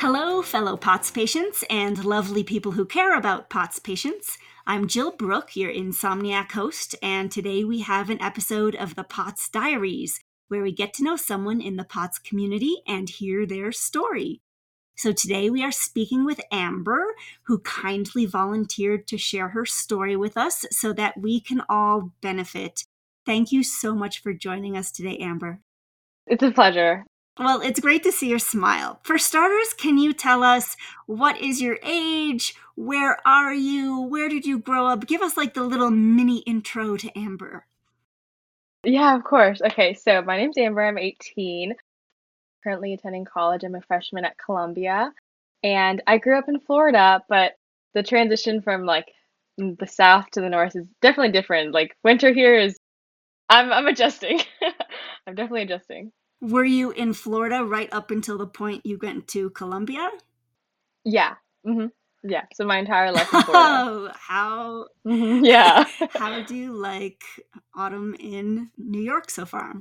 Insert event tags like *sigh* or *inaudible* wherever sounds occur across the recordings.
Hello, fellow POTS patients and lovely people who care about POTS patients. I'm Jill Brook, your insomniac host, and today we have an episode of the POTS Diaries, where we get to know someone in the POTS community and hear their story. So today we are speaking with Amber, who kindly volunteered to share her story with us so that we can all benefit. Thank you so much for joining us today, Amber. It's a pleasure. Well, it's great to see your smile. For starters, can you tell us what is your age? Where are you? Where did you grow up? Give us like the little mini intro to Amber. Yeah, of course. Okay, so my name's Amber. I'm 18, currently attending college. I'm a freshman at Columbia. And I grew up in Florida, but the transition from like the south to the north is definitely different. Like winter here is I'm I'm adjusting. *laughs* I'm definitely adjusting. Were you in Florida right up until the point you went to Columbia? Yeah. hmm Yeah. So my entire life in Florida. *laughs* Oh, how *laughs* Yeah. how do you like autumn in New York so far?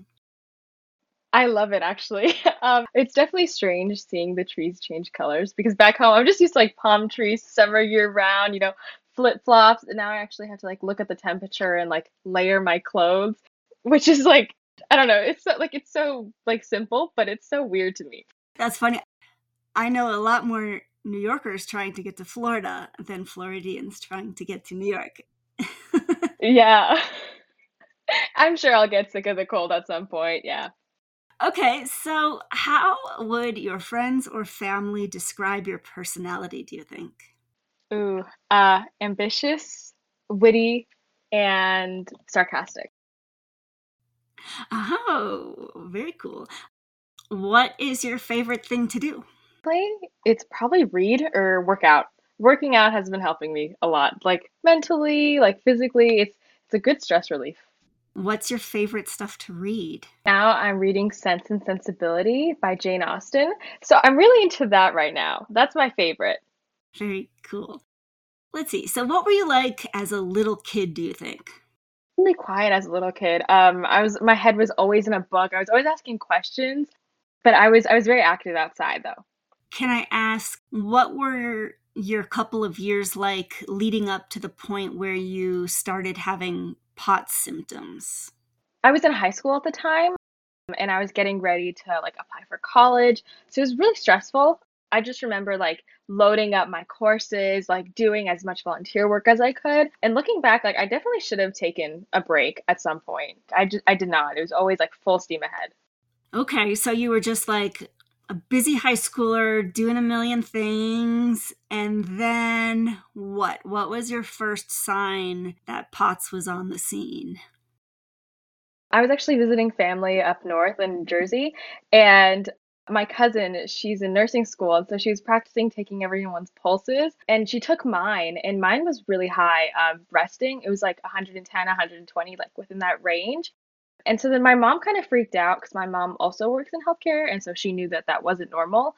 I love it actually. *laughs* Um, it's definitely strange seeing the trees change colors because back home I'm just used to like palm trees summer year round, you know, flip flops, and now I actually have to like look at the temperature and like layer my clothes, which is like I don't know, it's so, like it's so like simple, but it's so weird to me. That's funny. I know a lot more New Yorkers trying to get to Florida than Floridians trying to get to New York. *laughs* Yeah. *laughs* I'm sure I'll get sick of the cold at some point. Yeah. okay, so how would your friends or family describe your personality, do you think? Ooh, uh, ambitious, witty, and sarcastic. Oh, very cool. What is your favorite thing to do? Play, it's probably read or work out. Working out has been helping me a lot, like mentally, like physically. It's it's a good stress relief. What's your favorite stuff to read? Now I'm reading Sense and Sensibility by Jane Austen. So I'm really into that right now. That's my favorite. Very cool. Let's see. So, what were you like as a little kid, do you think? Really quiet as a little kid. Um, I was my head was always in a book. I was always asking questions, but I was I was very active outside though. Can I ask, what were your couple of years like leading up to the point where you started having POTS symptoms? I was in high school at the time and I was getting ready to like apply for college. So it was really stressful. I just remember like loading up my courses, like doing as much volunteer work as I could. And looking back, like I definitely should have taken a break at some point. I just I did not. It was always like full steam ahead. Okay, so you were just like a busy high schooler doing a million things. And then what? What was your first sign that POTS was on the scene? I was actually visiting family up north in New Jersey and my cousin, she's in nursing school, and so she was practicing taking everyone's pulses, and she took mine, and mine was really high. Um, resting, it was like 110, 120, like within that range. And so then my mom kind of freaked out because my mom also works in healthcare, and so she knew that that wasn't normal.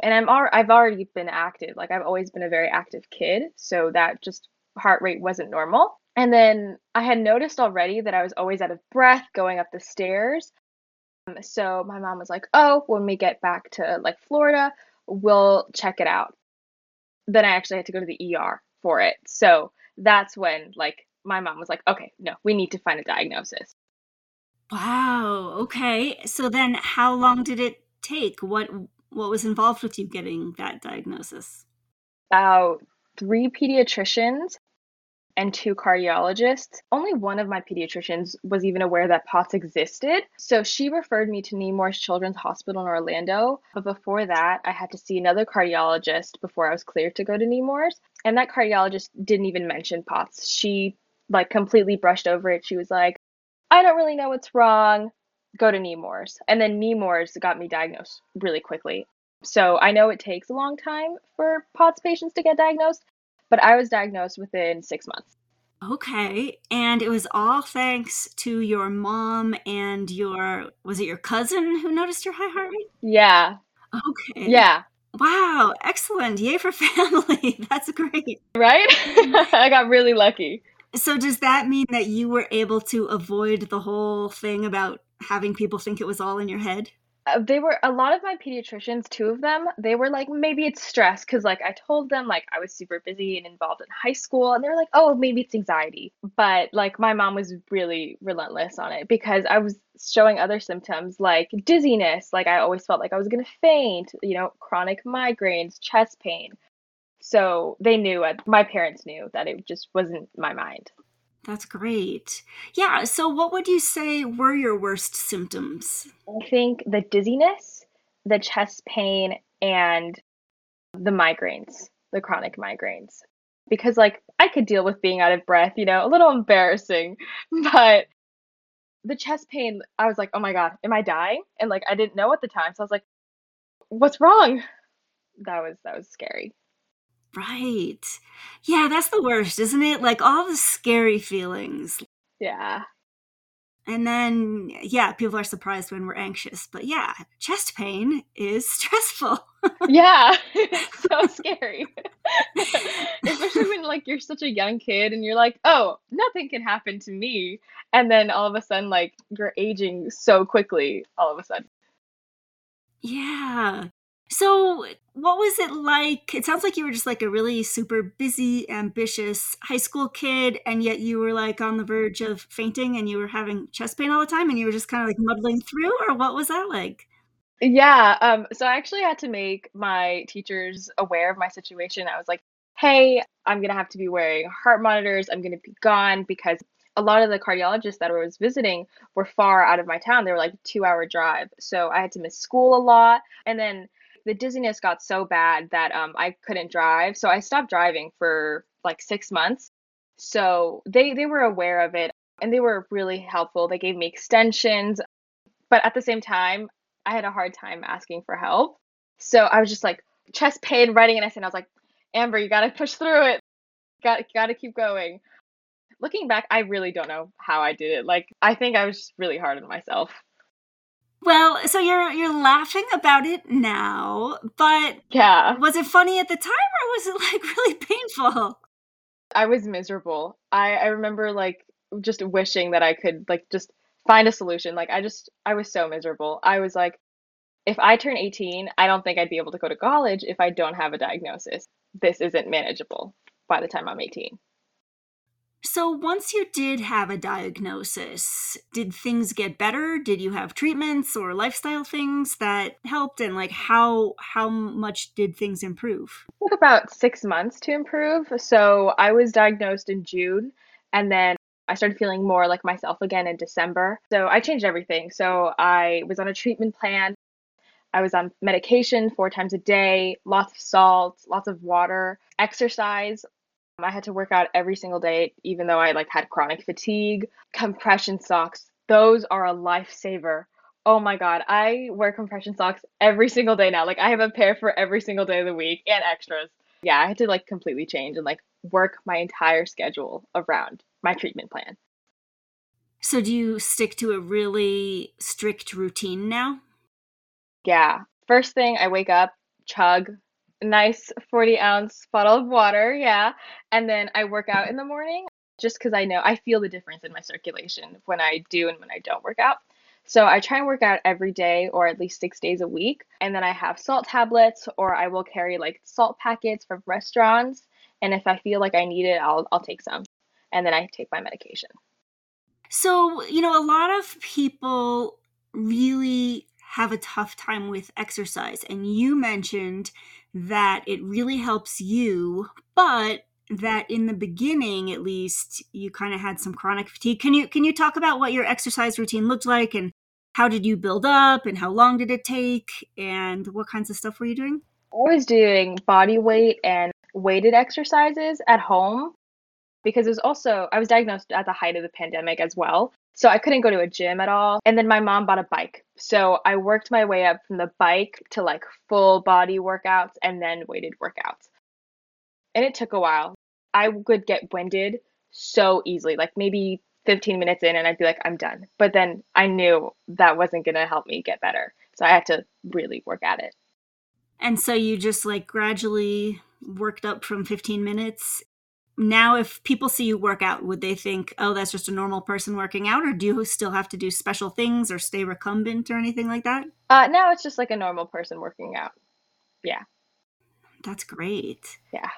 And I'm al- I've already been active, like I've always been a very active kid, so that just heart rate wasn't normal. And then I had noticed already that I was always out of breath going up the stairs. Um, So my mom was like, "Oh, when we get back to like Florida, we'll check it out." Then I actually had to go to the ER for it. So that's when like my mom was like, "Okay, no, we need to find a diagnosis." Wow. Okay. So then how long did it take? What what was involved with you getting that diagnosis? About three pediatricians and two cardiologists. Only one of my pediatricians was even aware that POTS existed. So she referred me to Nemours Children's Hospital in Orlando. But before that, I had to see another cardiologist before I was cleared to go to Nemours. And that cardiologist didn't even mention POTS. She like completely brushed over it. She was like, I don't really know what's wrong. Go to Nemours. And then Nemours got me diagnosed really quickly. So I know it takes a long time for POTS patients to get diagnosed, but I was diagnosed within six months. Okay. And it was all thanks to your mom and your, was it your cousin who noticed your high heart rate? Yeah. Okay. Yeah. Wow. Excellent. Yay for *laughs* family. That's great. Right? *laughs* *laughs* I got really lucky. So, does that mean that you were able to avoid the whole thing about having people think it was all in your head? Uh, they were a lot of my pediatricians, two of them, they were like, maybe it's stress. Cause like I told them like I was super busy and involved in high school. And they're like, oh, maybe it's anxiety. But like my mom was really relentless on it because I was showing other symptoms like dizziness. Like I always felt like I was going to faint, you know, chronic migraines, chest pain. So they knew, my parents knew that it just wasn't my mind. That's great. Yeah. So, what would you say were your worst symptoms? I think the dizziness, the chest pain, and the migraines, the chronic migraines. Because, like, I could deal with being out of breath, you know, a little embarrassing, *laughs* but the chest pain, I was like, oh my God, am I dying? And, like, I didn't know at the time. So I was like, what's wrong? That was, that was scary. Right. Yeah, that's the worst, isn't it? Like all the scary feelings. Yeah. And then, yeah, people are surprised when we're anxious. But yeah, chest pain is *laughs* stressful. yeah, it's *laughs* *laughs* so scary. Especially when, like, you're such a young kid and you're like, oh, nothing can happen to me. And then all of a sudden, like, you're aging so quickly all of a sudden. Yeah. So, what was it like? It sounds like you were just like a really super busy, ambitious high school kid, and yet you were like on the verge of fainting and you were having chest pain all the time and you were just kind of like muddling through, or what was that like? Yeah, um, so I actually had to make my teachers aware of my situation. I was like, hey, I'm gonna have to be wearing heart monitors, I'm gonna be gone because a lot of the cardiologists that I was visiting were far out of my town. They were like two hour drive. So I had to miss school a lot. And then the dizziness got so bad that um, I couldn't drive. So I stopped driving for like six months. So they they were aware of it and they were really helpful. They gave me extensions, but at the same time, I had a hard time asking for help. So I was just like chest pain, writing an essay, and I was like, Amber, you gotta push through it. Got gotta keep going. Looking back, I really don't know how I did it. Like I think I was just really hard on myself. Well, so you're you're laughing about it now, but yeah, was it funny at the time or was it like *laughs* really painful? I was miserable. I I remember like just wishing that I could like just find a solution. Like I just I was so miserable. I was like if I turn 18, I don't think I'd be able to go to college if I don't have a diagnosis. This isn't manageable by the time I'm 18. So, once you did have a diagnosis, did things get better? Did you have treatments or lifestyle things that helped? And like, how how much did things improve? It took about six months to improve. So, I was diagnosed in June, and then I started feeling more like myself again in December. So, I changed everything. So, I was on a treatment plan. I was on medication four times a day, lots of salt, lots of water, exercise I had to work out every single day, even though I like had chronic fatigue. Compression socks, those are a lifesaver. Oh my god, I wear compression socks every single day now. Like I have a pair for every single day of the week and extras. Yeah, I had to like completely change and like work my entire schedule around my treatment plan. So do you stick to a really strict routine now? Yeah. First thing I wake up, chug nice 40 ounce bottle of water. Yeah. And then I work out in the morning just because I know I feel the difference in my circulation when I do and when I don't work out. So I try and work out every day or at least six days a week. And then I have salt tablets or I will carry like salt packets from restaurants. And if I feel like I need it, I'll, I'll take some. And then I take my medication. So, you know, a lot of people really have a tough time with exercise. And you mentioned that it really helps you, but that in the beginning at least you kind of had some chronic fatigue. Can you can you talk about what your exercise routine looked like and how did you build up and how long did it take and what kinds of stuff were you doing? I was doing body weight and weighted exercises at home because it was also I was diagnosed at the height of the pandemic as well. So I couldn't go to a gym at all. And then my mom bought a bike. So I worked my way up from the bike to like full body workouts and then weighted workouts. And it took a while. I would get winded so easily, like maybe 15 minutes in, and I'd be like, I'm done. But then I knew that wasn't going to help me get better. So I had to really work at it. And so you just like gradually worked up from 15 minutes now if people see you work out would they think oh that's just a normal person working out or do you still have to do special things or stay recumbent or anything like that? Uh now it's just like a normal person working out. Yeah. That's great. Yeah.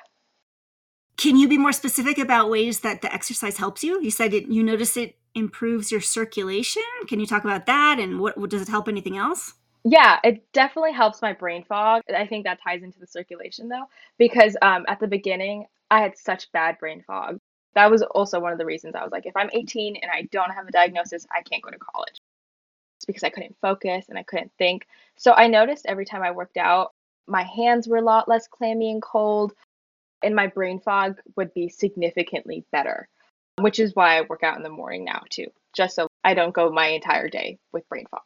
Can you be more specific about ways that the exercise helps you? You said it, you notice it improves your circulation. Can you talk about that and what, what does it help anything else yeah, it definitely helps my brain fog. I think that ties into the circulation though, because um, at the beginning, I had such bad brain fog. That was also one of the reasons I was like, if I'm 18 and I don't have a diagnosis, I can't go to college. It's because I couldn't focus and I couldn't think. So I noticed every time I worked out, my hands were a lot less clammy and cold, and my brain fog would be significantly better, which is why I work out in the morning now, too, just so I don't go my entire day with brain fog.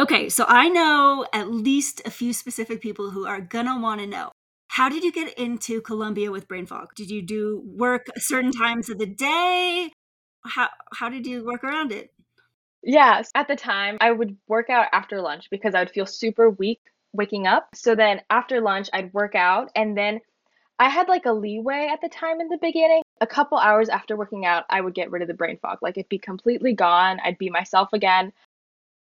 Okay, so I know at least a few specific people who are gonna want to know how did you get into Columbia with brain fog? Did you do work certain times of the day? How how did you work around it? Yes, at the time I would work out after lunch because I would feel super weak waking up. So then after lunch I'd work out and then I had like a leeway at the time in the beginning. A couple hours after working out, I would get rid of the brain fog. Like it'd be completely gone. I'd be myself again.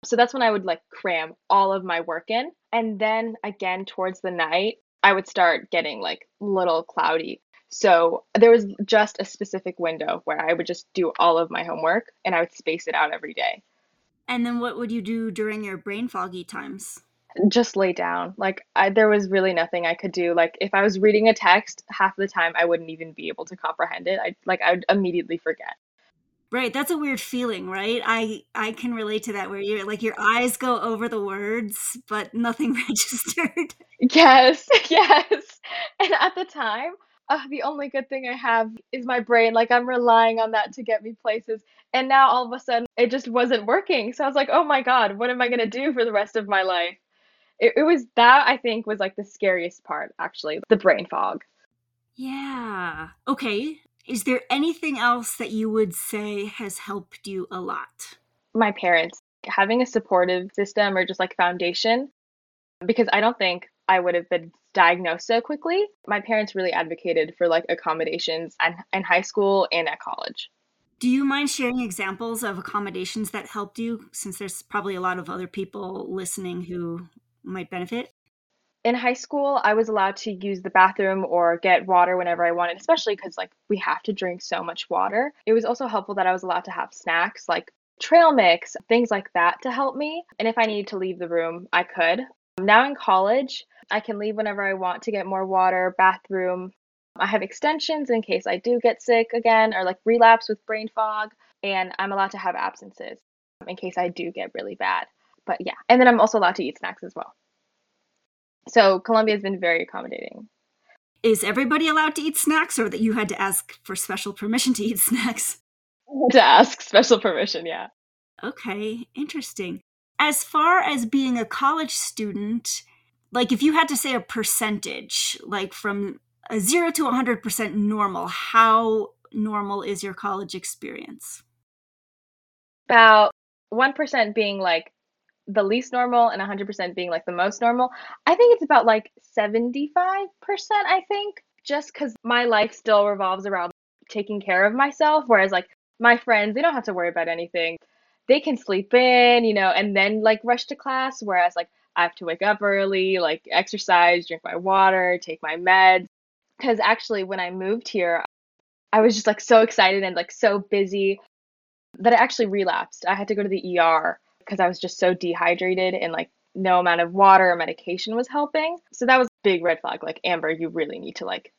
So that's when I would like cram all of my work in. And then again towards the night, I would start getting like little cloudy. So there was just a specific window where I would just do all of my homework and I would space it out every day. And then what would you do during your brain foggy times? Just lay down. Like I, there was really nothing I could do. Like if I was reading a text, half the time I wouldn't even be able to comprehend it. I like I would immediately forget. Right, that's a weird feeling, right? I I can relate to that where you're like your eyes go over the words but nothing *laughs* registered. Yes. *laughs* Yes. And at the time, uh, the only good thing I have is my brain. Like I'm relying on that to get me places. And now all of a sudden it just wasn't working. So I was like, "Oh my god, what am I going to do for the rest of my life?" It, it was that I think was like the scariest part actually, the brain fog. Yeah. Okay. Is there anything else that you would say has helped you a lot? My parents having a supportive system or just like foundation, because I don't think I would have been diagnosed so quickly. My parents really advocated for like accommodations in, in high school and at college. Do you mind sharing examples of accommodations that helped you since there's probably a lot of other people listening who might benefit? In high school, I was allowed to use the bathroom or get water whenever I wanted, especially because like we have to drink so much water. It was also helpful that I was allowed to have snacks like trail mix, things like that to help me. And if I needed to leave the room, I could. Now in college, I can leave whenever I want to get more water, bathroom. I have extensions in case I do get sick again or like relapse with brain fog. And I'm allowed to have absences in case I do get really bad. But yeah, and then I'm also allowed to eat snacks as well. So Columbia has been very accommodating. Is everybody allowed to eat snacks, or that you had to ask for special permission to eat *laughs* snacks? To ask special permission, yeah. Okay, interesting. As far as being a college student, like if you had to say a percentage, like from a zero to 100% normal, how normal is your college experience? About 1% being like the least normal and 100% being like the most normal. I think it's about like 75%, I think, just because my life still revolves around taking care of myself. Whereas, like, my friends, they don't have to worry about anything. They can sleep in, you know, and then like rush to class. Whereas, like, I have to wake up early, like, exercise, drink my water, take my meds. Because actually, when I moved here, I was just like so excited and like so busy that I actually relapsed. I had to go to the ER because I was just so dehydrated and like no amount of water or medication was helping. So that was big red flag. Like, Amber, you really need to like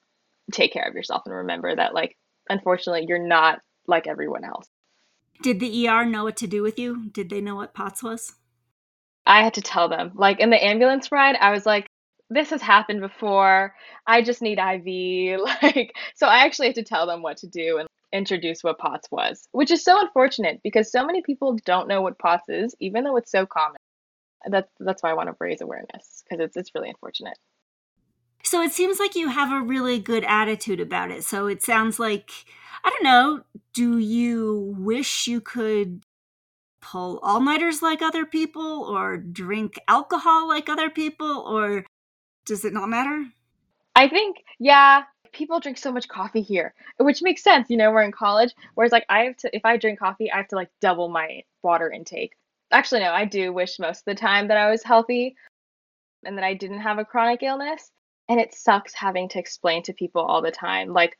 take care of yourself and remember that like unfortunately you're not like everyone else. Did the ER know what to do with you? Did they know what POTS was? I had to tell them. Like in the ambulance ride, I was like, this has happened before. I just need IV. *laughs* Like, so I actually had to tell them what to do. And introduce what POTS was, which is so unfortunate because so many people don't know what POTS is, even though it's so common. That's that's why I want to raise awareness because it's it's really unfortunate. So it seems like you have a really good attitude about it. So it sounds like I don't know, do you wish you could pull all nighters like other people or drink alcohol like other people or does it not matter? I think, yeah, people drink so much coffee here, which makes sense. You know, we're in college. Whereas, like, I have to, if I drink coffee, I have to like double my water intake. Actually, no, I do wish most of the time that I was healthy and that I didn't have a chronic illness. And it sucks having to explain to people all the time. Like,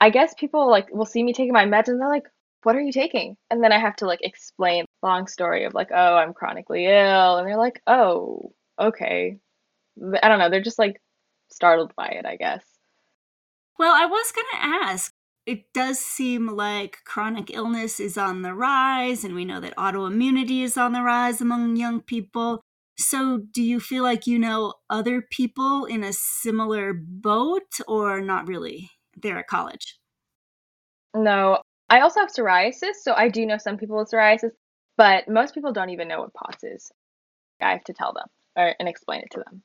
I guess people like will see me taking my meds and they're like, what are you taking? And then I have to like explain long story of like, oh, I'm chronically ill. And they're like, oh, okay. I don't know. They're just like startled by it, I guess. Well, I was going to ask. It does seem like chronic illness is on the rise, and we know that autoimmunity is on the rise among young people. So, do you feel like you know other people in a similar boat, or not really? They're at college. No, I also have psoriasis, so I do know some people with psoriasis, but most people don't even know what POTS is. I have to tell them or, and explain it to them.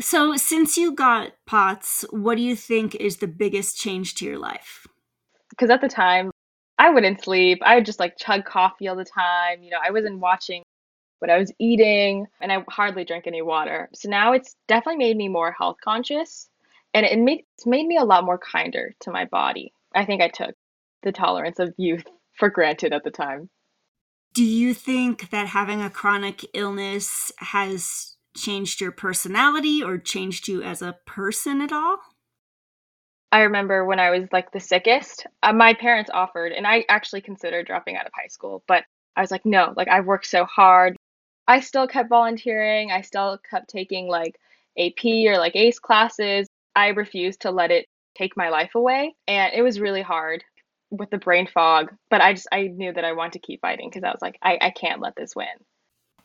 So, since you got POTS, what do you think is the biggest change to your life? Because at the time, I wouldn't sleep. I would just like chug coffee all the time. You know, I wasn't watching what I was eating, and I hardly drank any water. So now it's definitely made me more health conscious, and it made it's made me a lot more kinder to my body. I think I took the tolerance of youth *laughs* for granted at the time. Do you think that having a chronic illness has changed your personality or changed you as a person at all? I remember when I was like the sickest, uh, my parents offered, and I actually considered dropping out of high school, but I was like, no, like I've worked so hard. I still kept volunteering. I still kept taking like AP or like AICE classes. I refused to let it take my life away. And it was really hard with the brain fog, but I just, I knew that I wanted to keep fighting because I was like, I, I can't let this win.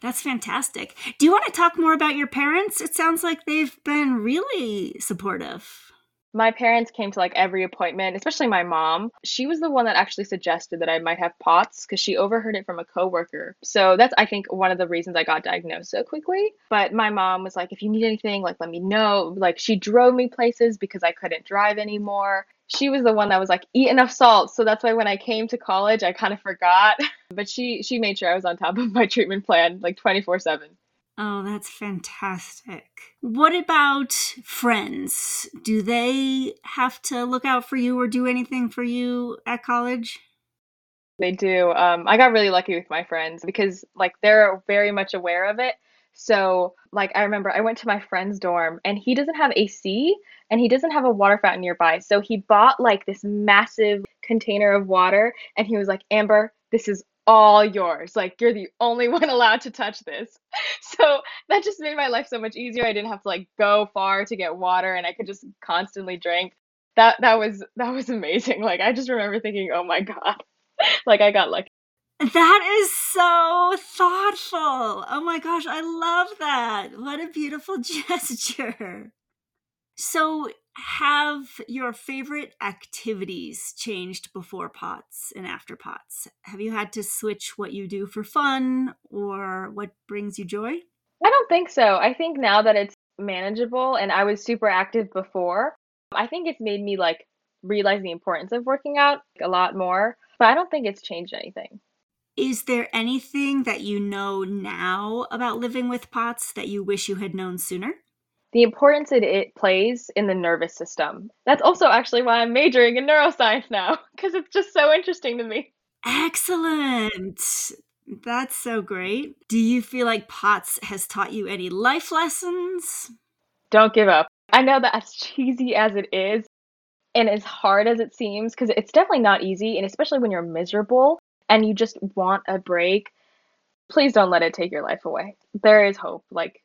That's fantastic. Do you want to talk more about your parents? It sounds like they've been really supportive. My parents came to like every appointment, especially my mom. She was the one that actually suggested that I might have POTS because she overheard it from a coworker. So that's I think one of the reasons I got diagnosed so quickly. But my mom was like, if you need anything, like let me know. Like she drove me places because I couldn't drive anymore she was the one that was like eat enough salt. So that's why when i came to college i kind of forgot. *laughs* But she she made sure i was on top of my treatment plan like 24 7 oh that's fantastic. What about friends? Do they have to look out for you or do anything for you at college? They do. Um, i got really lucky with my friends because like they're very much aware of it. So, like, I remember I went to my friend's dorm and he doesn't have AC and he doesn't have a water fountain nearby. So, he bought like this massive container of water and he was like, Amber, this is all yours. Like, you're the only *laughs* one allowed to touch this. *laughs* So, that just made my life so much easier. I didn't have to like go far to get water and I could just constantly drink. That that was that was amazing. Like I just remember thinking, "Oh my god." *laughs* like I got lucky. That is so thoughtful. Oh my gosh, I love that. What a beautiful gesture. So, have your favorite activities changed before POTS and after POTS? Have you had to switch what you do for fun or what brings you joy? I don't think so. I think now that it's manageable and I was super active before, I think it's made me like realize the importance of working out a lot more, but I don't think it's changed anything. Is there anything that you know now about living with POTS that you wish you had known sooner? The importance that it plays in the nervous system. That's also actually why I'm majoring in neuroscience now, *laughs* because it's just so interesting to me. Excellent. That's so great. Do you feel like POTS has taught you any life lessons? Don't give up. I know that as *laughs* cheesy as it is, and as hard as it seems, because it's definitely not easy, and especially when you're miserable, and you just want a break, please don't let it take your life away. There is hope. Like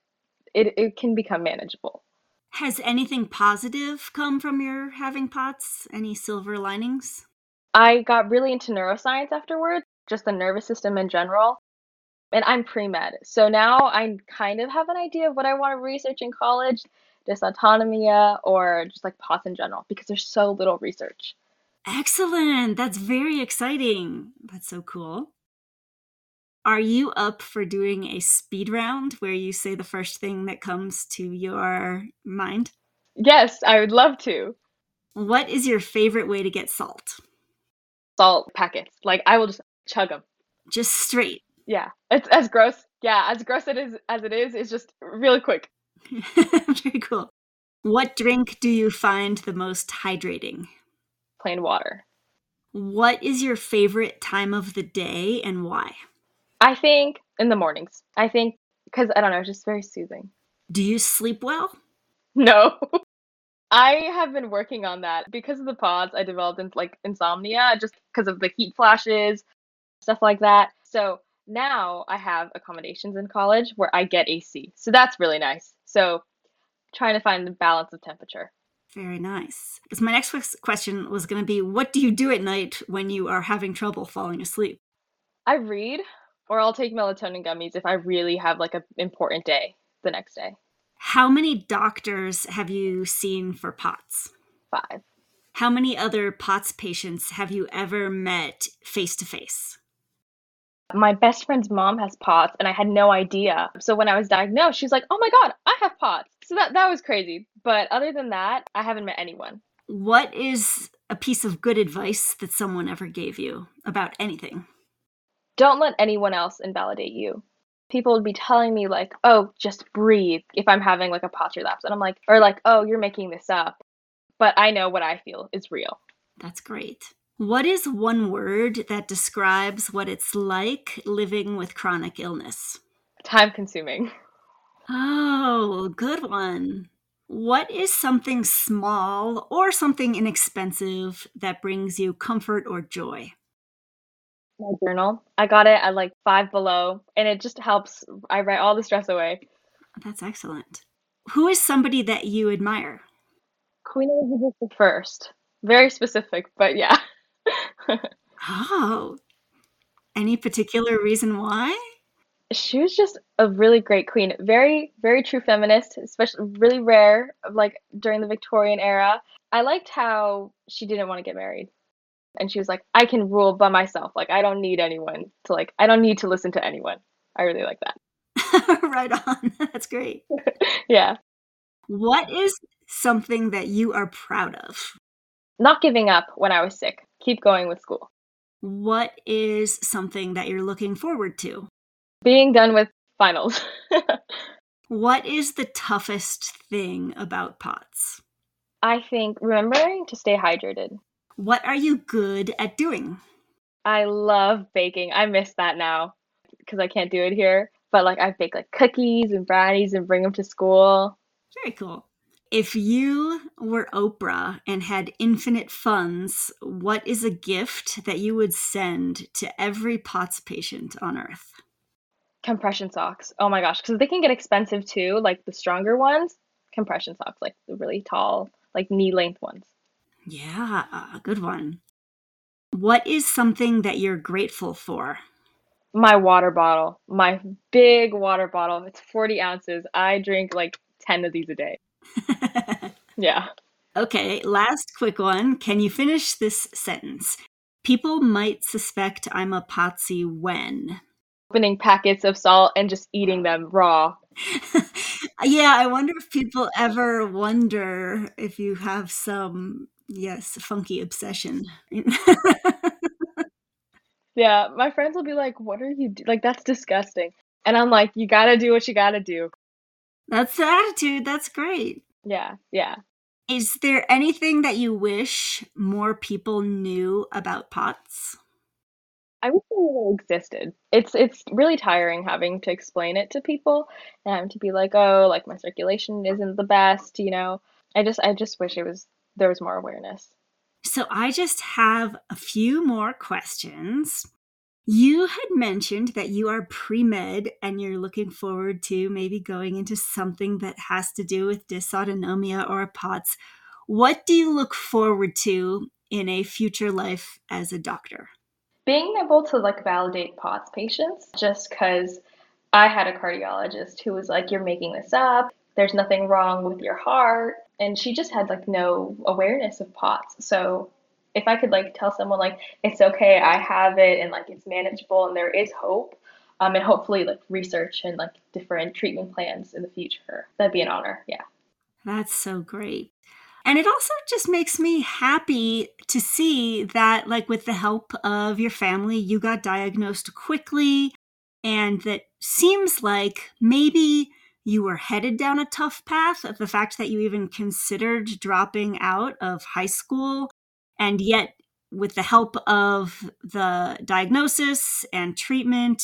it, it can become manageable. Has anything positive come from your having POTS? Any silver linings? I got really into neuroscience afterwards, just the nervous system in general. And I'm pre med. So now I kind of have an idea of what I want to research in college dysautonomia or just like POTS in general because there's so little research. Excellent. That's very exciting. That's so cool. Are you up for doing a speed round where you say the first thing that comes to your mind? Yes, I would love to. What is your favorite way to get salt? Salt packets. Like I will just chug them. Just straight. Yeah. It's as gross. Yeah, as gross it is as it is, it's just really quick. *laughs* Very cool. What drink do you find the most hydrating? Plain water. What is your favorite time of the day and why? I think in the mornings. I think because I don't know, it's just very soothing. Do you sleep well? No. *laughs* I have been working on that because of the POTS. I developed in, like insomnia just because of the heat flashes, stuff like that. So now I have accommodations in college where I get AC. So that's really nice. So trying to find the balance of temperature. Very nice. Because my next question was going to be what do you do at night when you are having trouble falling asleep? I read or I'll take melatonin gummies if I really have like an important day the next day. How many doctors have you seen for POTS? Five. How many other POTS patients have you ever met face to face? My best friend's mom has POTS and I had no idea. So when I was diagnosed, she's like, "Oh my god, I have POTS." So that that was crazy. But other than that, I haven't met anyone. What is a piece of good advice that someone ever gave you about anything? Don't let anyone else invalidate you. People would be telling me like, "Oh, just breathe." If I'm having like a POTS lapse, and I'm like, or like, "Oh, you're making this up," but I know what I feel is real. That's great. What is one word that describes what it's like living with chronic illness? Time consuming. Oh, good one. What is something small or something inexpensive that brings you comfort or joy? My journal. I got it at like five below, and it just helps. I write all the stress away. That's excellent. Who is somebody that you admire? Queen Elizabeth the First. Very specific, but yeah. *laughs* oh, any particular reason why? She was just a really great queen. Very, very true feminist, especially really rare, like during the Victorian era. I liked how she didn't want to get married and she was like i can rule by myself. Like i don't need anyone to like i don't need to listen to anyone. I really like that. *laughs* Right on. *laughs* That's great. *laughs* Yeah. What is something that you are proud of? Not giving up when i was sick. Keep going with school. What is something that you're looking forward to? Being done with finals. What is the toughest thing about pots? I think remembering to stay hydrated what are you good at doing? I love baking. I miss that now because I can't do it here. But like I bake like cookies and brownies and bring them to school. Very cool. If you were Oprah and had infinite funds, what is a gift that you would send to every POTS patient on earth? Compression socks. Oh my gosh, because they can get expensive too, like the stronger ones. Compression socks, like the really tall, like knee length ones. Yeah, a good one. What is something that you're grateful for? My water bottle, my big water bottle. It's 40 ounces. I drink like 10 of these a day. *laughs* yeah. Okay, last quick one. Can you finish this sentence? People might suspect I'm a potsy when opening packets of salt and just eating them raw. *laughs* yeah, I wonder if people ever wonder if you have some yes, funky obsession. yeah, my friends will be like, "What are you do-? like? That's disgusting," and I'm like, "You gotta do what you gotta do." That's the attitude. That's great. Yeah, yeah. Is there anything that you wish more people knew about POTS? I wish it existed. It's it's really tiring having to explain it to people and to be like, oh, like my circulation isn't the best, you know. I just I just wish it was there was more awareness. So I just have a few more questions. You had mentioned that you are pre med and you're looking forward to maybe going into something that has to do with dysautonomia or POTS. What do you look forward to in a future life as a doctor? Being able to like validate POTS patients just because I had a cardiologist who was like, You're making this up. There's nothing wrong with your heart and she just had like no awareness of POTS. So if I could like tell someone like it's okay, I have it and like it's manageable and there is hope, um, and hopefully like research and like different treatment plans in the future, that'd be an honor. Yeah. That's so great. And it also just makes me happy to see that, like, with the help of your family, you got diagnosed quickly, and that seems like maybe you were headed down a tough path. The fact that you even considered dropping out of high school, and yet, with the help of the diagnosis and treatment,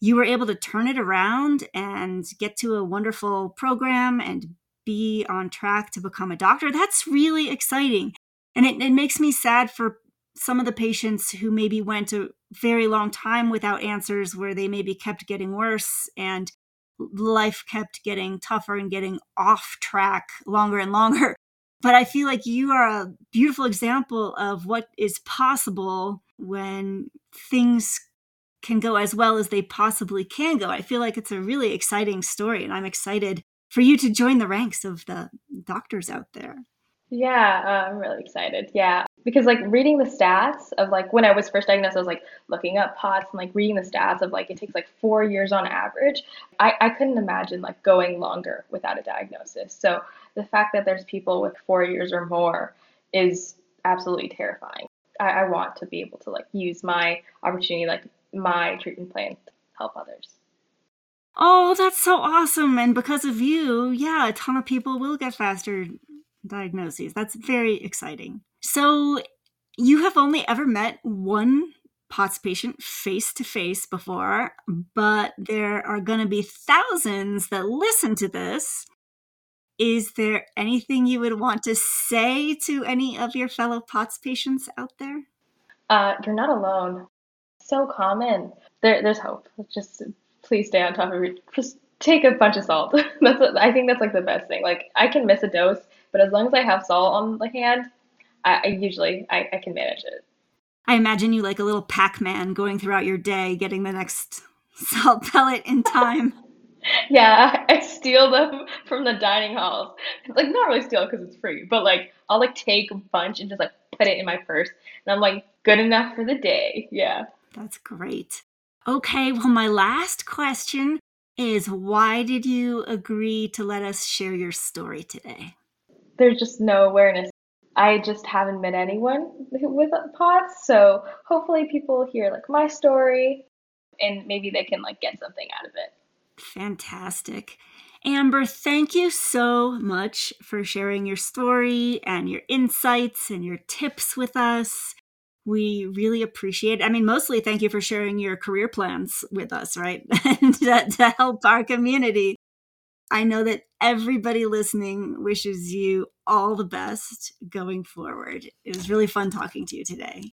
you were able to turn it around and get to a wonderful program and be on track to become a doctor. That's really exciting. And it, it makes me sad for some of the patients who maybe went a very long time without answers, where they maybe kept getting worse and life kept getting tougher and getting off track longer and longer. *laughs* But I feel like you are a beautiful example of what is possible when things can go as well as they possibly can go. I feel like it's a really exciting story, and I'm excited for you to join the ranks of the doctors out there. Yeah, uh, I'm really excited. Yeah, because like reading the stats of like when I was first diagnosed, I was like looking up POTS and like reading the stats of like it takes like four years on average. I, I couldn't imagine like going longer without a diagnosis. So the fact that there's people with four years or more is absolutely terrifying. I, I want to be able to like use my opportunity, like my treatment plan to help others. Oh, that's so awesome. And because of you, yeah, a ton of people will get faster diagnoses. That's very exciting. So, you have only ever met one POTS patient face to face before, but there are going to be thousands that listen to this. Is there anything you would want to say to any of your fellow POTS patients out there? Uh, you're not alone. So common. There, there's hope. Just please stay on top of it. Just take a bunch of salt. *laughs* that's what, I think that's like the best thing. Like I can miss a dose, but as long as I have salt on the hand, I, I usually I, I can manage it. I imagine you like a little Pac-Man going throughout your day, getting the next *laughs* salt pellet in time. *laughs* yeah, I steal them from the dining halls. Like not really steal because it's free, but like I'll like take a bunch and just like put it in my purse, and I'm like good enough for the day. Yeah. That's great. Okay, well, my last question is why did you agree to let us share your story today? There's just no awareness. I just haven't met anyone *laughs* with POTS, so hopefully people hear like my story and maybe they can like get something out of it. Fantastic. Amber, thank you so much for sharing your story and your insights and your tips with us we really appreciate it. I mean, mostly thank you for sharing your career plans with us, right? and *laughs* to, to help our community. I know that everybody listening wishes you all the best going forward. It was really fun talking to you today.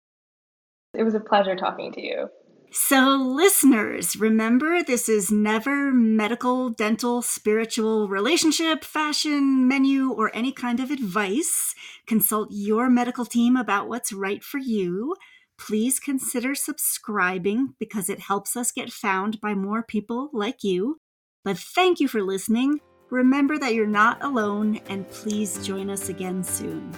It was a pleasure talking to you. So, listeners, remember this is never medical, dental, spiritual, relationship, fashion, menu, or any kind of advice. Consult your medical team about what's right for you. Please consider subscribing because it helps us get found by more people like you. But thank you for listening. Remember that you're not alone, and please join us again soon.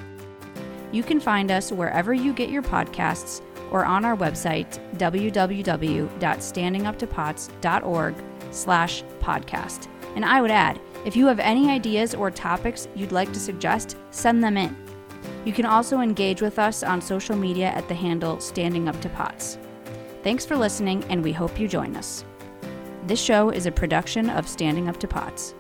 You can find us wherever you get your podcasts or on our website, www.standinguptopots.org slash podcast. And I would add, if you have any ideas or topics you'd like to suggest, send them in. You can also engage with us on social media at the handle Standing Up to Pots. Thanks for listening, and we hope you join us. This show is a production of Standing Up to Pots.